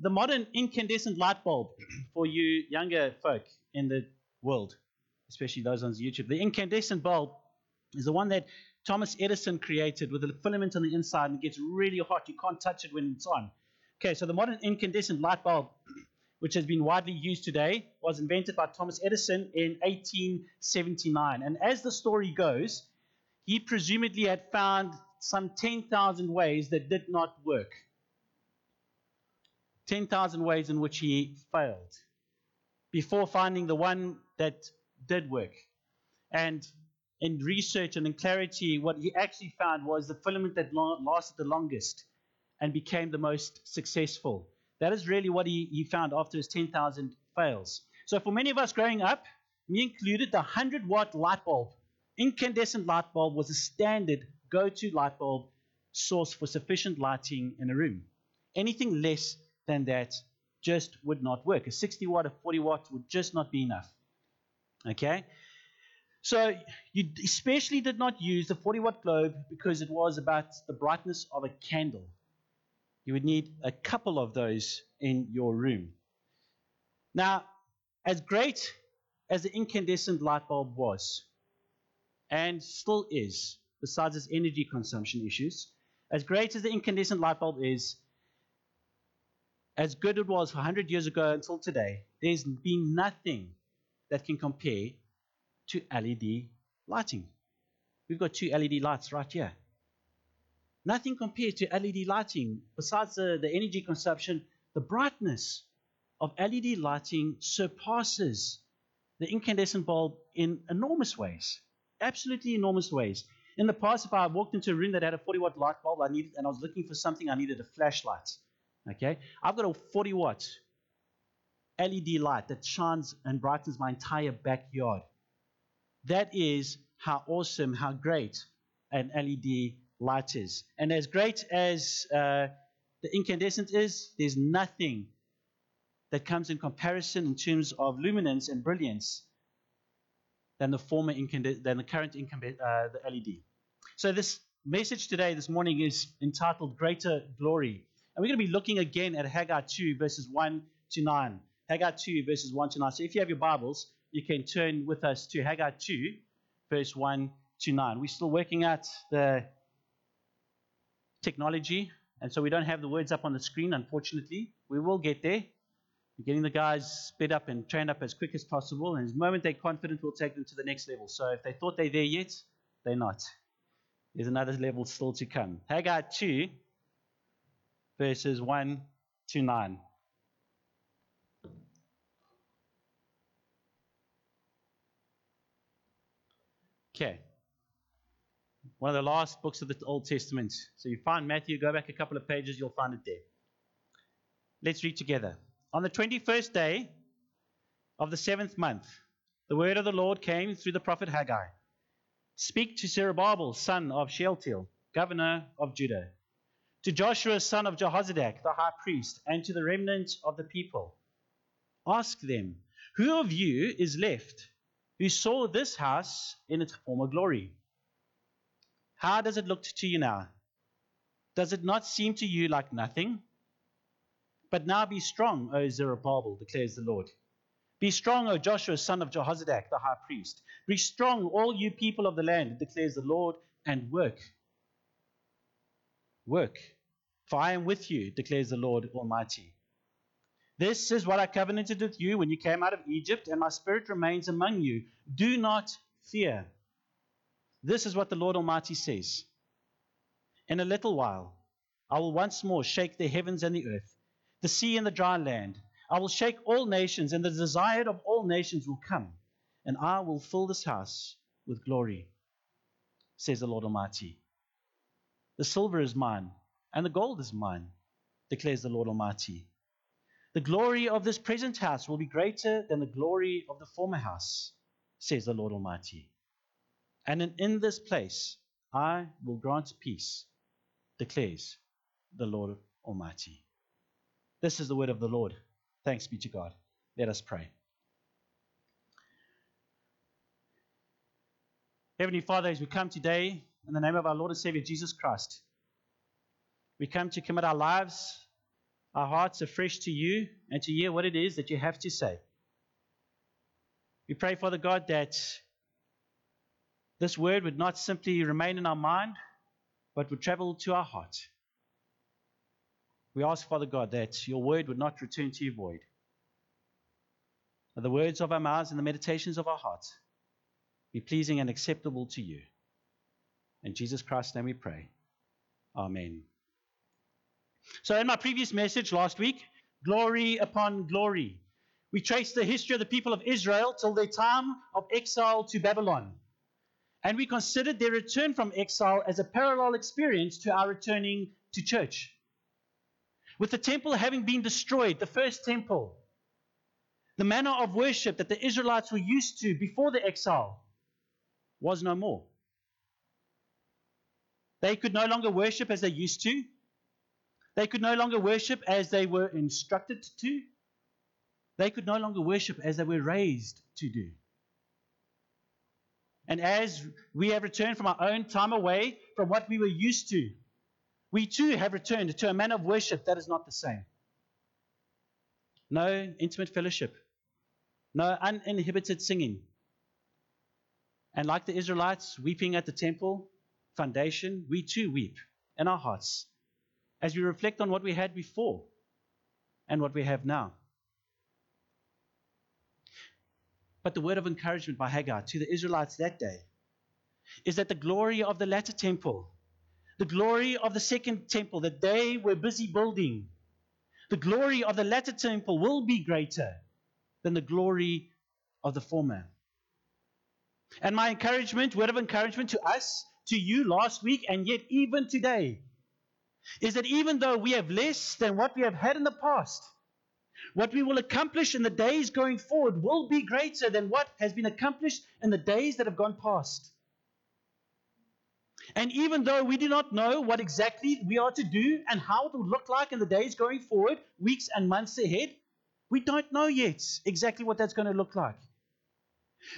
the modern incandescent light bulb, for you younger folk in the world, especially those on YouTube, the incandescent bulb is the one that Thomas Edison created with a filament on the inside and it gets really hot. You can't touch it when it's on. Okay, so the modern incandescent light bulb, which has been widely used today, was invented by Thomas Edison in 1879. And as the story goes, he presumably had found some 10,000 ways that did not work. 10,000 ways in which he failed before finding the one that did work. And in research and in clarity, what he actually found was the filament that lasted the longest and became the most successful. That is really what he, he found after his 10,000 fails. So, for many of us growing up, me included, the 100 watt light bulb, incandescent light bulb, was a standard go to light bulb source for sufficient lighting in a room. Anything less than that just would not work. A 60 watt, a 40 watt would just not be enough. Okay? So you especially did not use the 40 watt globe because it was about the brightness of a candle. You would need a couple of those in your room. Now, as great as the incandescent light bulb was, and still is, besides its energy consumption issues, as great as the incandescent light bulb is, as good it was 100 years ago until today, there's been nothing that can compare to LED lighting. We've got two LED lights right here. Nothing compared to LED lighting besides the, the energy consumption. The brightness of LED lighting surpasses the incandescent bulb in enormous ways. Absolutely enormous ways. In the past, if I walked into a room that had a 40 watt light bulb, I needed, and I was looking for something, I needed a flashlight. Okay, I've got a 40 watt LED light that shines and brightens my entire backyard. That is how awesome, how great an LED light is. And as great as uh, the incandescent is, there's nothing that comes in comparison in terms of luminance and brilliance than the former incandescent, than the current incandescent, uh, the LED. So this message today, this morning, is entitled "Greater Glory," and we're going to be looking again at Haggai 2 verses 1 to 9. Haggai 2 verses 1 to 9. So if you have your Bibles, you can turn with us to Haggai 2, verse 1 to 9. We're still working out the technology, and so we don't have the words up on the screen, unfortunately. We will get there. We're getting the guys sped up and trained up as quick as possible, and the moment they're confident, we'll take them to the next level. So if they thought they're there yet, they're not. There's another level still to come. Haggai 2, verses 1 to 9. Okay. One of the last books of the Old Testament. So you find Matthew, go back a couple of pages, you'll find it there. Let's read together. On the 21st day of the seventh month, the word of the Lord came through the prophet Haggai. Speak to Zerubbabel, son of Shealtiel, governor of Judah, to Joshua, son of Jehozadak, the high priest, and to the remnant of the people. Ask them, Who of you is left who saw this house in its former glory. How does it look to you now? Does it not seem to you like nothing? But now be strong, O Zerubbabel, declares the Lord. Be strong, O Joshua, son of Jehozadak, the high priest. Be strong, all you people of the land, declares the Lord, and work. Work, for I am with you, declares the Lord Almighty. This is what I covenanted with you when you came out of Egypt, and my spirit remains among you. Do not fear. This is what the Lord Almighty says. In a little while, I will once more shake the heavens and the earth, the sea and the dry land. I will shake all nations, and the desired of all nations will come, and I will fill this house with glory, says the Lord Almighty. The silver is mine, and the gold is mine, declares the Lord Almighty. The glory of this present house will be greater than the glory of the former house, says the Lord Almighty. And in, this place I will grant peace, declares the Lord Almighty. This is the word of the Lord. Thanks be to God. Let us pray. Heavenly Father, as we come today in the name of our Lord and Savior Jesus Christ, we come to commit our lives our hearts afresh to you and to hear what it is that you have to say. We pray, Father God, that this word would not simply remain in our mind, but would travel to our heart. We ask, Father God, that your word would not return to you void. That the words of our mouths and the meditations of our hearts be pleasing and acceptable to you. In Jesus Christ's name we pray. Amen. So, in my previous message last week, glory upon glory, we traced the history of the people of Israel till their time of exile to Babylon. And we considered their return from exile as a parallel experience to our returning to church. With the temple having been destroyed, the first temple, the manner of worship that the Israelites were used to before the exile was no more. They could no longer worship as they used to. They could no longer worship as they were instructed to. They could no longer worship as they were raised to do. And as we have returned from our own time away from what we were used to, we too have returned to a manner of worship that is not the same. No intimate fellowship, no uninhibited singing. And like the Israelites weeping at the temple foundation, we too weep in our hearts as we reflect on what we had before and what we have now. But the word of encouragement by Haggai to the Israelites that day is that the glory of the latter temple, the glory of the second temple that they were busy building, the glory of the latter temple will be greater than the glory of the former. And my encouragement, word of encouragement to us, to you last week, and yet even today, is that even though we have less than what we have had in the past, what we will accomplish in the days going forward will be greater than what has been accomplished in the days that have gone past. And even though we do not know what exactly we are to do and how it will look like in the days going forward, weeks and months ahead, we don't know yet exactly what that's going to look like.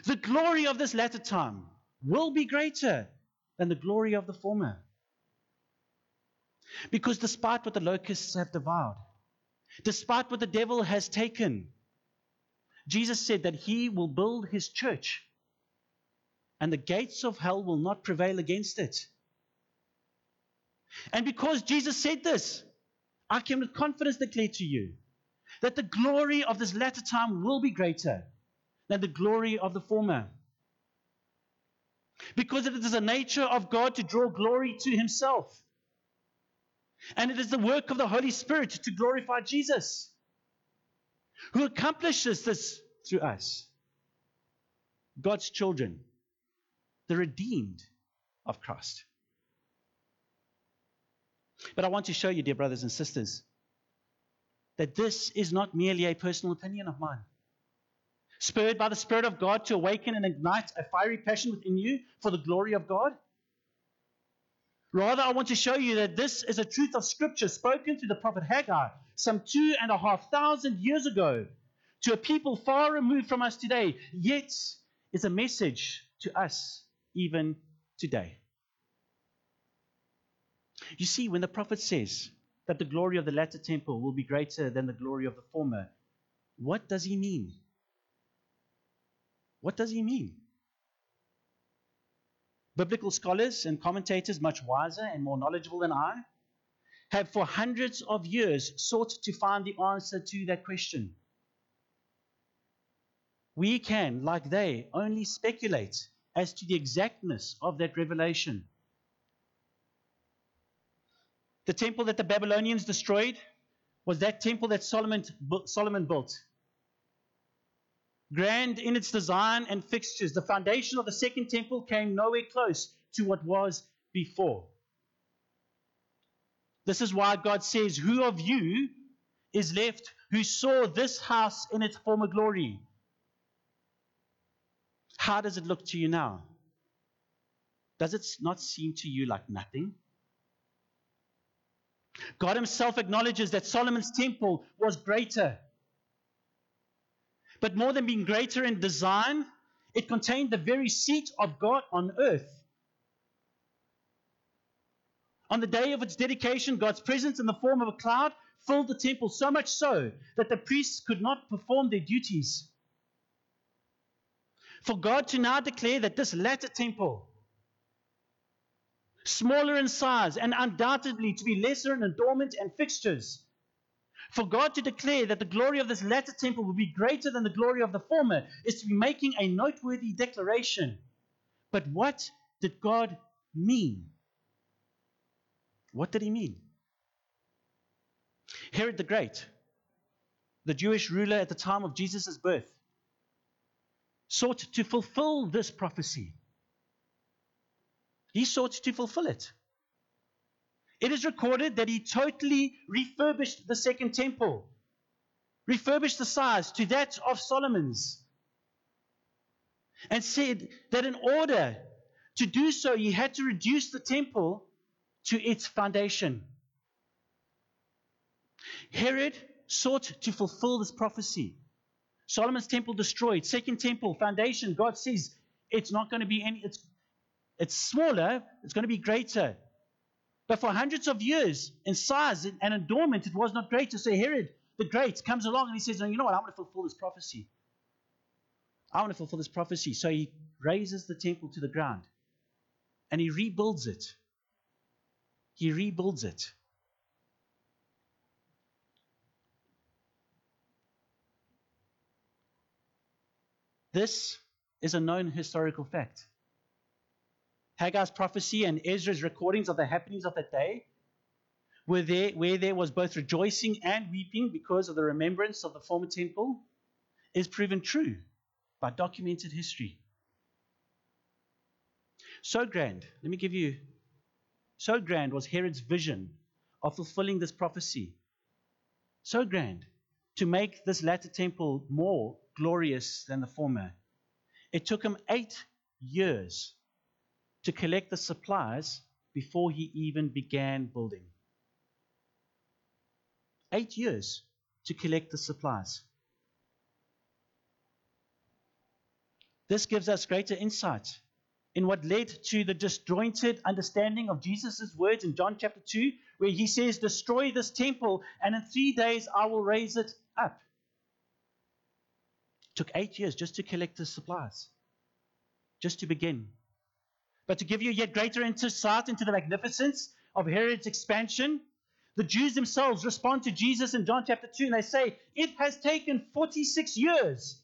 The glory of this latter time will be greater than the glory of the former. Because despite what the locusts have devoured, despite what the devil has taken, Jesus said that he will build his church and the gates of hell will not prevail against it. And because Jesus said this, I can with confidence declare to you that the glory of this latter time will be greater than the glory of the former. Because it is the nature of God to draw glory to himself. And it is the work of the Holy Spirit to glorify Jesus, who accomplishes this through us. God's children, the redeemed of Christ. But I want to show you, dear brothers and sisters, that this is not merely a personal opinion of mine. Spurred by the Spirit of God to awaken and ignite a fiery passion within you for the glory of God Rather, I want to show you that this is a truth of Scripture spoken to the prophet Haggai some two and a half thousand years ago to a people far removed from us today, yet is a message to us even today. You see, when the prophet says that the glory of the latter temple will be greater than the glory of the former, what does he mean? What does he mean? Biblical scholars and commentators, much wiser and more knowledgeable than I, have for hundreds of years sought to find the answer to that question. We can, like they, only speculate as to the exactness of that revelation. The temple that the Babylonians destroyed was that temple that Solomon, Solomon built grand in its design and fixtures. The foundation of the second temple came nowhere close to what was before. This is why God says, Who of you is left who saw this house in its former glory? How does it look to you now? Does it not seem to you like nothing? God Himself acknowledges that Solomon's temple was greater but more than being greater in design, it contained the very seat of God on earth. On the day of its dedication, God's presence in the form of a cloud filled the temple so much so that the priests could not perform their duties. For God to now declare that this latter temple, smaller in size and undoubtedly to be lesser in adornment and fixtures, for God to declare that the glory of this latter temple will be greater than the glory of the former is to be making a noteworthy declaration. But what did God mean? What did he mean? Herod the Great, the Jewish ruler at the time of Jesus' birth, sought to fulfill this prophecy. He sought to fulfill it. It is recorded that he totally refurbished the second temple, refurbished the size to that of Solomon's, and said that in order to do so, he had to reduce the temple to its foundation. Herod sought to fulfill this prophecy. Solomon's temple destroyed, second temple foundation. God says it's not going to be any. It's it's smaller. It's going to be greater. But for hundreds of years, in size and adornment, it was not greater. So Herod the Great comes along and he says, "You know what? I want to fulfill this prophecy. I want to fulfill this prophecy." So he razes the temple to the ground, and he rebuilds it. He rebuilds it. This is a known historical fact. Haggai's prophecy and Ezra's recordings of the happenings of that day, where there, where there was both rejoicing and weeping because of the remembrance of the former temple, is proven true by documented history. So grand, let me give you, so grand was Herod's vision of fulfilling this prophecy. So grand to make this latter temple more glorious than the former. It took him eight years to collect the supplies before he even began building. Eight years to collect the supplies. This gives us greater insight in what led to the disjointed understanding of Jesus' words in John chapter 2, where he says, Destroy this temple, and in three days I will raise it up. It took eight years just to collect the supplies, just to begin. But to give you yet greater insight into the magnificence of Herod's expansion, the Jews themselves respond to Jesus in John chapter 2 and they say, It has taken 46 years.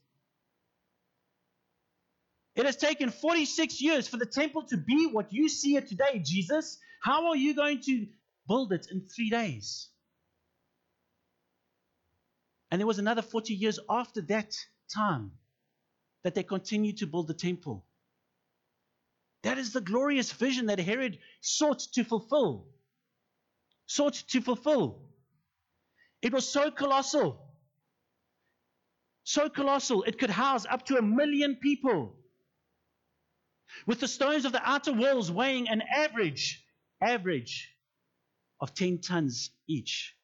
It has taken 46 years for the temple to be what you see it today, Jesus. How are you going to build it in three days? And there was another 40 years after that time that they continued to build the temple. That is the glorious vision that Herod sought to fulfill. Sought to fulfill. It was so colossal. So colossal, it could house up to a million people. With the stones of the outer walls weighing an average, average of 10 tons each.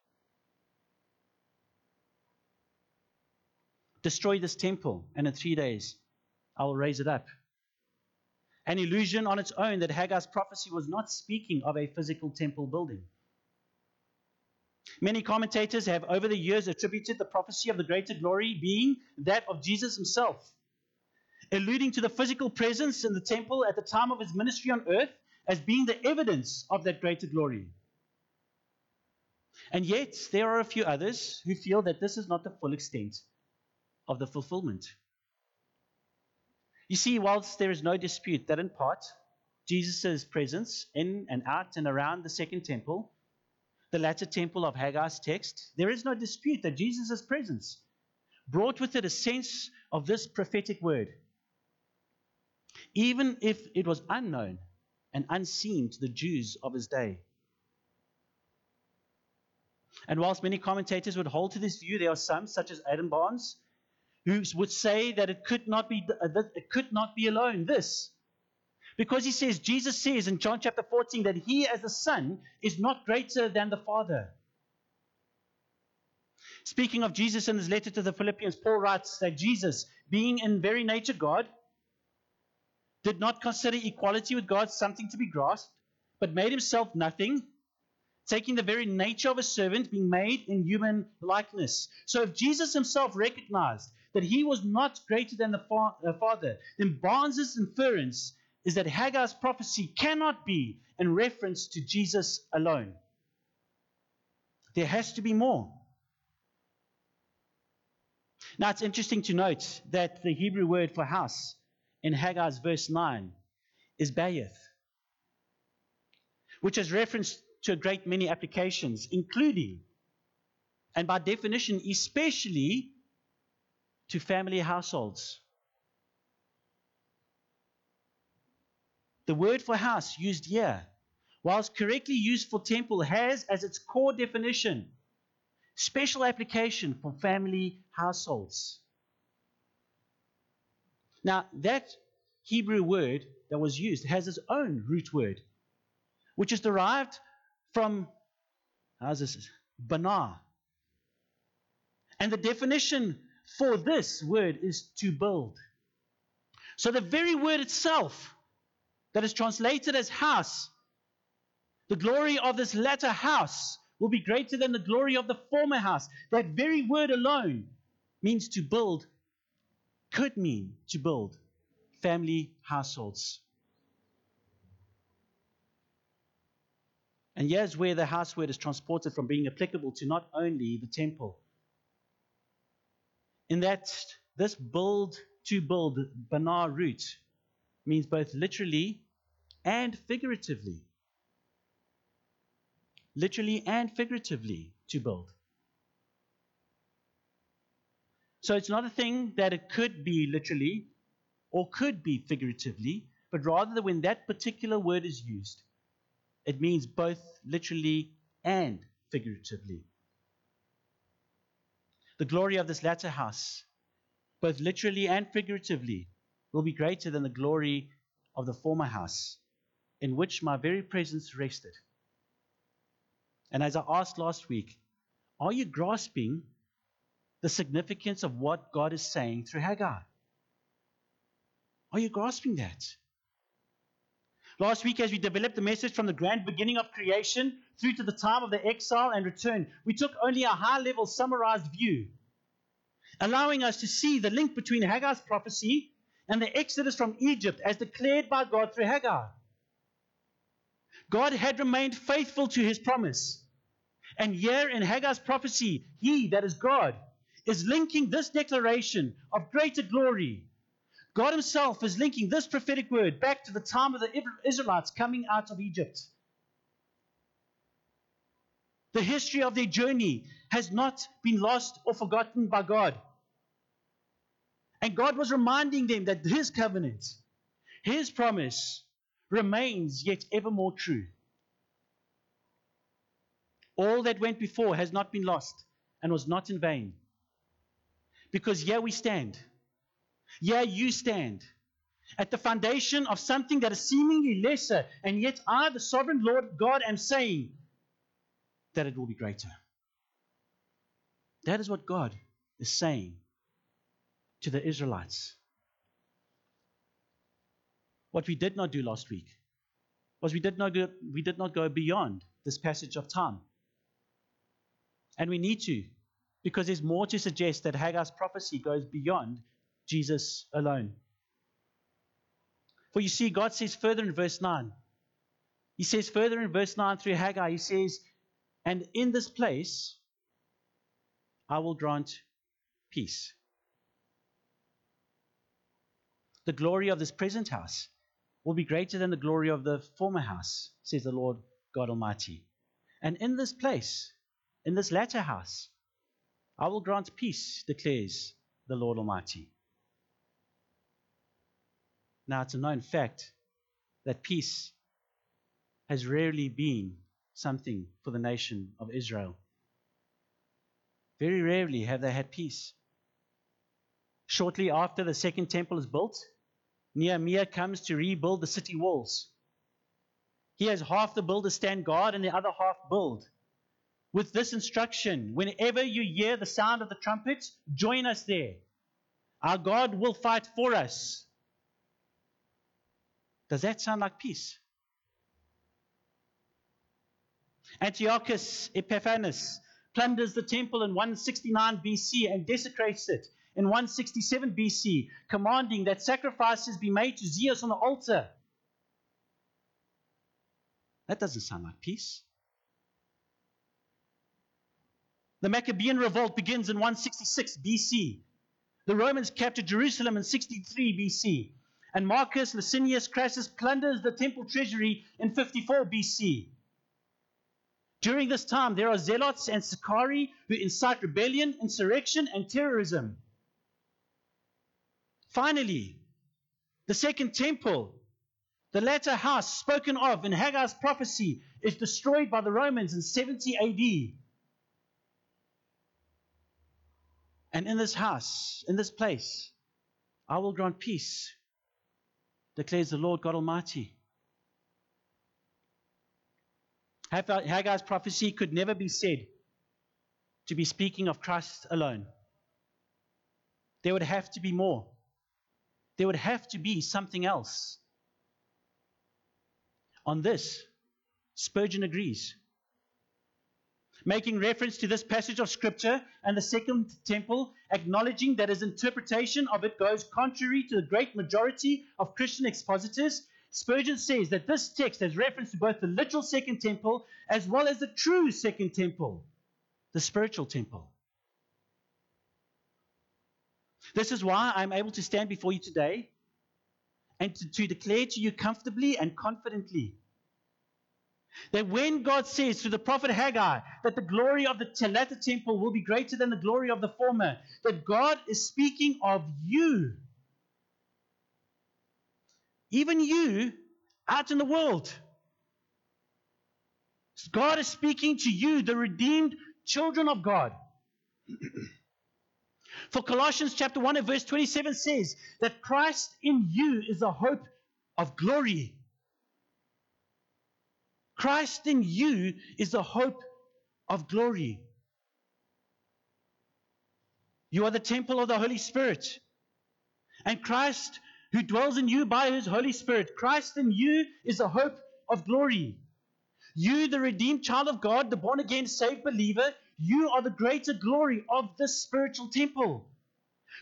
Destroy this temple, and in three days I will raise it up. An illusion on its own that Haggai's prophecy was not speaking of a physical temple building. Many commentators have over the years attributed the prophecy of the greater glory being that of Jesus himself, alluding to the physical presence in the temple at the time of his ministry on earth as being the evidence of that greater glory. And yet, there are a few others who feel that this is not the full extent of the fulfillment. You see, whilst there is no dispute that in part Jesus' presence in and out and around the second temple, the latter temple of Haggai's text, there is no dispute that Jesus' presence brought with it a sense of this prophetic word. Even if it was unknown and unseen to the Jews of his day. And whilst many commentators would hold to this view, there are some, such as Adam Barnes, who would say that it could not be uh, that it could not be alone this. Because he says jesus says in john chapter 14 that he as the son is not greater than the father. Speaking of jesus in his letter to the philippians paul writes that jesus being in very nature god did not consider equality with god something to be grasped but made himself nothing taking the very nature of a servant, being made in human likeness. So if Jesus himself recognized that he was not greater than the fa- uh, Father, then Barnes's inference is that Haggai's prophecy cannot be in reference to Jesus alone. There has to be more. Now it's interesting to note that the Hebrew word for house in Haggai's verse 9 is Bayith, which has reference to a great many applications, including, and by definition, especially to family households. The word for house used here, whilst correctly used for temple, has as its core definition special application for family households. Now, that Hebrew word that was used has its own root word, which is derived from, how's this? Bana. And the definition for this word is to build. So the very word itself that is translated as house, the glory of this latter house will be greater than the glory of the former house. That very word alone means to build, could mean to build family households. And here's where the house word is transported from being applicable to not only the temple. In that this build to build, bana root, means both literally and figuratively. Literally and figuratively to build. So it's not a thing that it could be literally or could be figuratively, but rather when that particular word is used, it means both literally and figuratively. The glory of this latter house, both literally and figuratively, will be greater than the glory of the former house, in which my very presence rested. And as I asked last week, are you grasping the significance of what God is saying through Haggai? Are you grasping that? Last week, as we developed the message from the grand beginning of creation through to the time of the exile and return, we took only a high level summarized view, allowing us to see the link between Haggai's prophecy and the exodus from Egypt as declared by God through Haggai. God had remained faithful to his promise. And here in Haggai's prophecy, he, that is God, is linking this declaration of greater glory God Himself is linking this prophetic word back to the time of the Israelites coming out of Egypt. The history of their journey has not been lost or forgotten by God. And God was reminding them that His covenant, His promise, remains yet evermore true. All that went before has not been lost and was not in vain. Because here we stand yeah, you stand at the foundation of something that is seemingly lesser, and yet I, the sovereign Lord God, am saying that it will be greater. That is what God is saying to the Israelites. What we did not do last week was we did not go, we did not go beyond this passage of time. And we need to, because there's more to suggest that Haggai's prophecy goes beyond Jesus alone. For you see, God says further in verse 9, He says further in verse 9 through Haggai, He says, And in this place I will grant peace. The glory of this present house will be greater than the glory of the former house, says the Lord God Almighty. And in this place, in this latter house, I will grant peace, declares the Lord Almighty. Now, it's a known fact that peace has rarely been something for the nation of Israel. Very rarely have they had peace. Shortly after the second temple is built, Nehemiah comes to rebuild the city walls. He has half the builders stand guard and the other half build. With this instruction, whenever you hear the sound of the trumpet, join us there. Our God will fight for us. Does that sound like peace? Antiochus Epiphanes plunders the temple in 169 BC and desecrates it in 167 BC, commanding that sacrifices be made to Zeus on the altar. That doesn't sound like peace. The Maccabean revolt begins in 166 BC. The Romans captured Jerusalem in 63 BC. And Marcus Licinius Crassus plunders the temple treasury in 54 BC. During this time, there are zealots and Sicarii who incite rebellion, insurrection, and terrorism. Finally, the second temple, the latter house spoken of in Haggai's prophecy, is destroyed by the Romans in 70 AD. And in this house, in this place, I will grant peace, declares the Lord God Almighty. Haggai's prophecy could never be said to be speaking of Christ alone. There would have to be more. There would have to be something else. On this, Spurgeon agrees. Making reference to this passage of Scripture and the Second Temple, acknowledging that his interpretation of it goes contrary to the great majority of Christian expositors, Spurgeon says that this text has reference to both the literal Second Temple as well as the true Second Temple, the spiritual temple. This is why I'm able to stand before you today and to, to declare to you comfortably and confidently that when God says through the prophet Haggai that the glory of the latter temple will be greater than the glory of the former, that God is speaking of you even you out in the world. God is speaking to you, the redeemed children of God. For Colossians chapter 1 and verse 27 says that Christ in you is the hope of glory. Christ in you is the hope of glory. You are the temple of the Holy Spirit. And Christ who dwells in you by his Holy Spirit. Christ in you is the hope of glory. You, the redeemed child of God, the born again saved believer, you are the greater glory of this spiritual temple.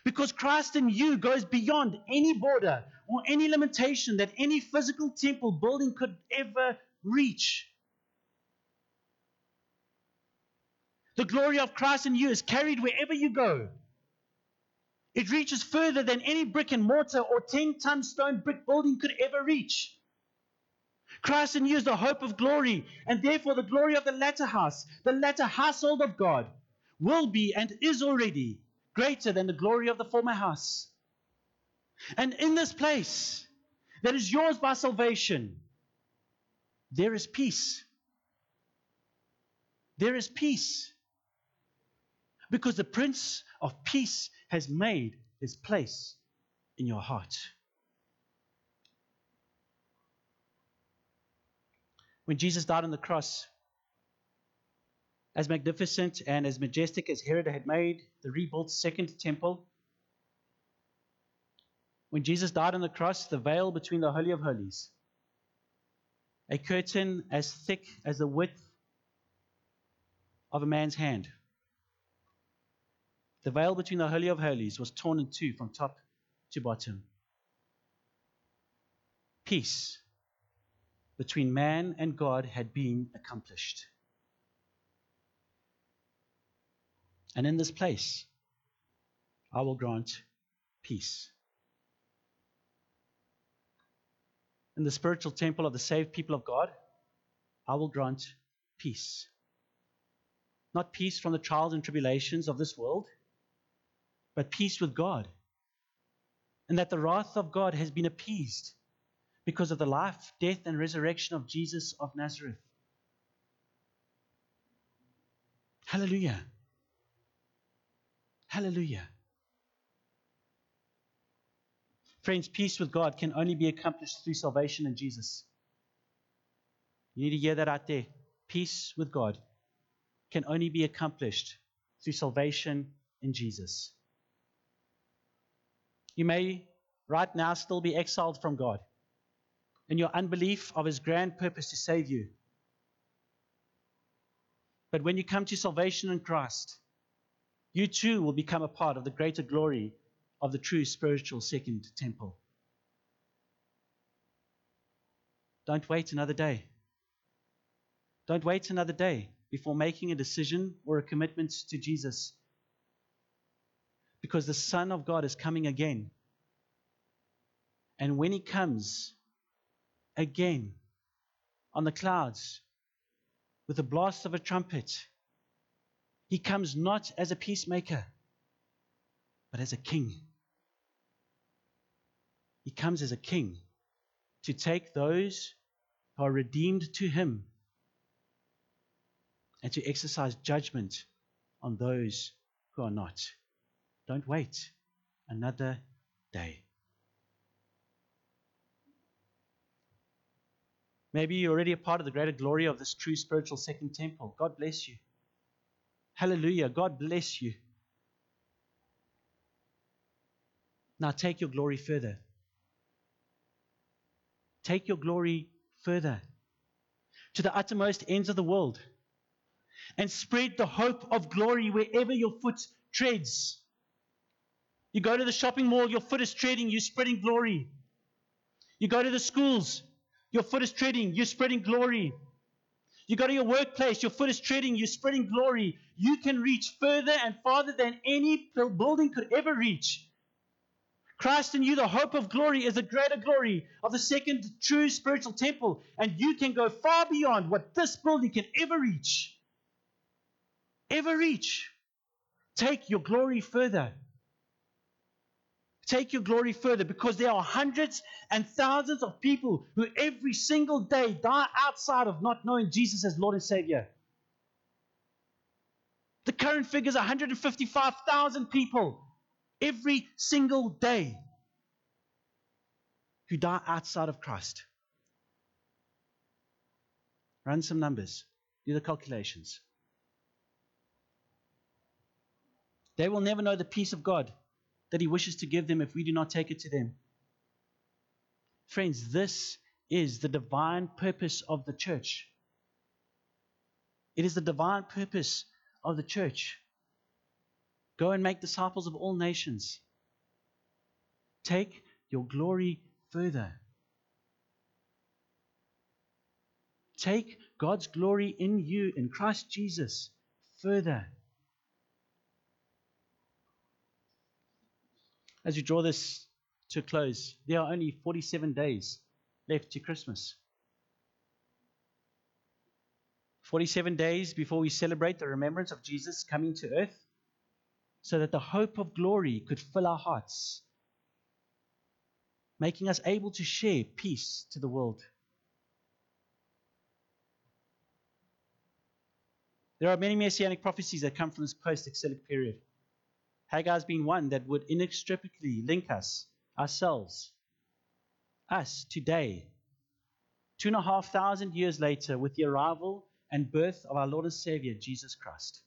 Because Christ in you goes beyond any border or any limitation that any physical temple building could ever reach. The glory of Christ in you is carried wherever you go. It reaches further than any brick and mortar or 10 ton stone brick building could ever reach. Christ in you is the hope of glory, and therefore the glory of the latter house, the latter household of God, will be and is already greater than the glory of the former house. And in this place that is yours by salvation, there is peace. There is peace. Because the Prince of Peace has made his place in your heart. When Jesus died on the cross, as magnificent and as majestic as Herod had made the rebuilt second temple, when Jesus died on the cross, the veil between the Holy of Holies, a curtain as thick as the width of a man's hand, the veil between the Holy of Holies was torn in two from top to bottom. Peace between man and God had been accomplished. And in this place, I will grant peace. In the spiritual temple of the saved people of God, I will grant peace. Not peace from the trials and tribulations of this world but peace with God. And that the wrath of God has been appeased because of the life, death, and resurrection of Jesus of Nazareth. Hallelujah. Hallelujah. Friends, peace with God can only be accomplished through salvation in Jesus. You need to hear that out there. Peace with God can only be accomplished through salvation in Jesus. You may right now still be exiled from God in your unbelief of His grand purpose to save you. But when you come to salvation in Christ, you too will become a part of the greater glory of the true spiritual second temple. Don't wait another day. Don't wait another day before making a decision or a commitment to Jesus. Because the Son of God is coming again. And when He comes again on the clouds with the blast of a trumpet, He comes not as a peacemaker, but as a king. He comes as a king to take those who are redeemed to Him and to exercise judgment on those who are not. Don't wait another day. Maybe you're already a part of the greater glory of this true spiritual second temple. God bless you. Hallelujah. God bless you. Now take your glory further. Take your glory further to the uttermost ends of the world and spread the hope of glory wherever your foot treads. You go to the shopping mall, your foot is treading, you're spreading glory. You go to the schools, your foot is treading, you're spreading glory. You go to your workplace, your foot is treading, you're spreading glory. You can reach further and farther than any building could ever reach. Christ in you, the hope of glory, is a greater glory of the second true spiritual temple. And you can go far beyond what this building can ever reach. Ever reach. Take your glory further. Take your glory further because there are hundreds and thousands of people who every single day die outside of not knowing Jesus as Lord and Savior. The current figure is 155,000 people every single day who die outside of Christ. Run some numbers, do the calculations. They will never know the peace of God that He wishes to give them if we do not take it to them. Friends, this is the divine purpose of the church. It is the divine purpose of the church. Go and make disciples of all nations. Take your glory further. Take God's glory in you, in Christ Jesus, further. As we draw this to a close, there are only 47 days left to Christmas. 47 days before we celebrate the remembrance of Jesus coming to earth so that the hope of glory could fill our hearts, making us able to share peace to the world. There are many messianic prophecies that come from this post exilic period. Haggai's been one that would inextricably link us, ourselves, us today, two and a half thousand years later, with the arrival and birth of our Lord and Savior, Jesus Christ.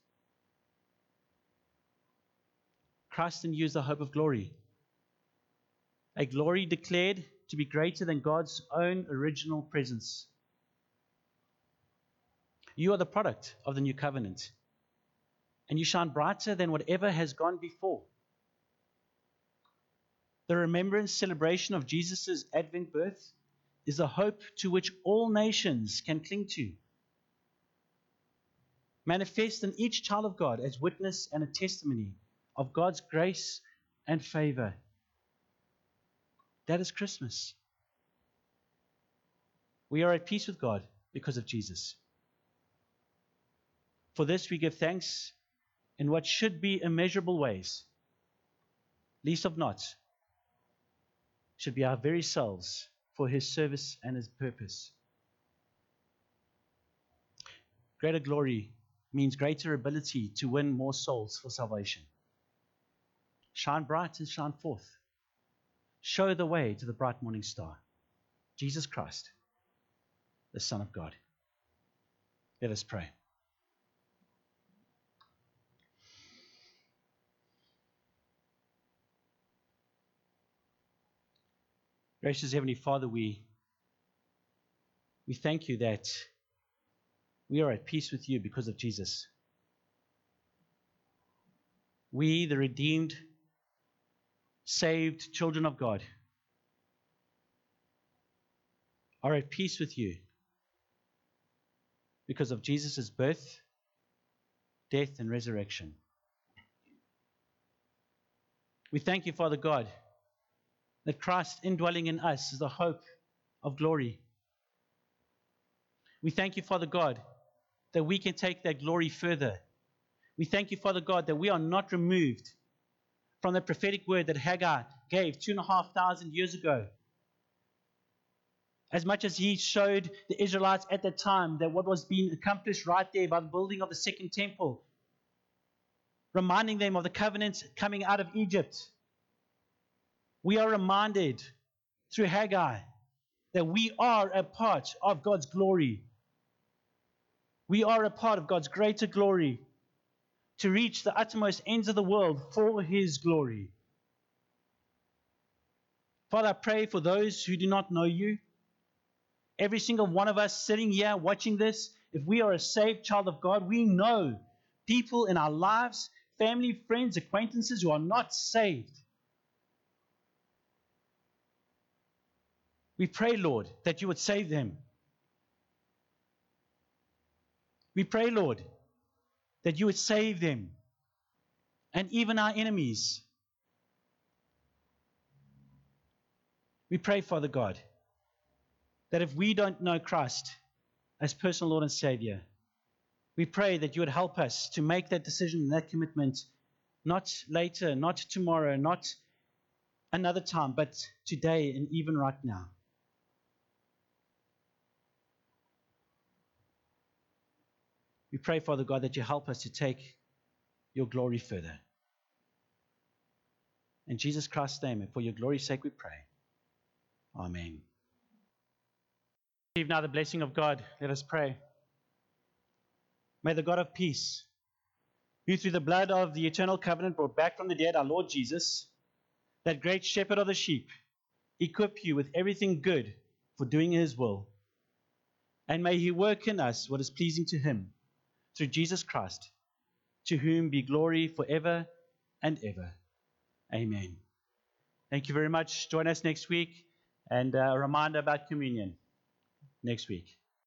Christ in you is the hope of glory. A glory declared to be greater than God's own original presence. You are the product of the new covenant, and you shine brighter than whatever has gone before. The remembrance celebration of Jesus' Advent birth is a hope to which all nations can cling to. Manifest in each child of God as witness and a testimony of God's grace and favor. That is Christmas. We are at peace with God because of Jesus. For this, we give thanks in what should be immeasurable ways. Least of not, should be our very selves for His service and His purpose. Greater glory means greater ability to win more souls for salvation. Shine bright and shine forth. Show the way to the bright morning star, Jesus Christ, the Son of God. Let us pray. Gracious Heavenly Father, we, we thank you that we are at peace with you because of Jesus. We, the redeemed, saved children of God, are at peace with you because of Jesus' birth, death, and resurrection. We thank you, Father God, that Christ indwelling in us is the hope of glory. We thank you, Father God, that we can take that glory further. We thank you, Father God, that we are not removed from the prophetic word that Haggai gave two and a half thousand years ago. As much as he showed the Israelites at that time that what was being accomplished right there by the building of the second temple, reminding them of the covenant coming out of Egypt, we are reminded through Haggai that we are a part of God's glory. We are a part of God's greater glory to reach the uttermost ends of the world for His glory. Father, I pray for those who do not know you. Every single one of us sitting here watching this, if we are a saved child of God, we know people in our lives, family, friends, acquaintances who are not saved. We pray, Lord, that you would save them. We pray, Lord, that you would save them and even our enemies. We pray, Father God, that if we don't know Christ as personal Lord and Savior, we pray that you would help us to make that decision and that commitment not later, not tomorrow, not another time, but today and even right now. We pray, Father God, that you help us to take your glory further. In Jesus Christ's name, and for your glory's sake, we pray. Amen. Receive now the blessing of God. Let us pray. May the God of peace, who through the blood of the eternal covenant brought back from the dead our Lord Jesus, that great shepherd of the sheep, equip you with everything good for doing his will. And may he work in us what is pleasing to him through Jesus Christ, to whom be glory forever and ever. Amen. Thank you very much. Join us next week and uh, a reminder about communion next week.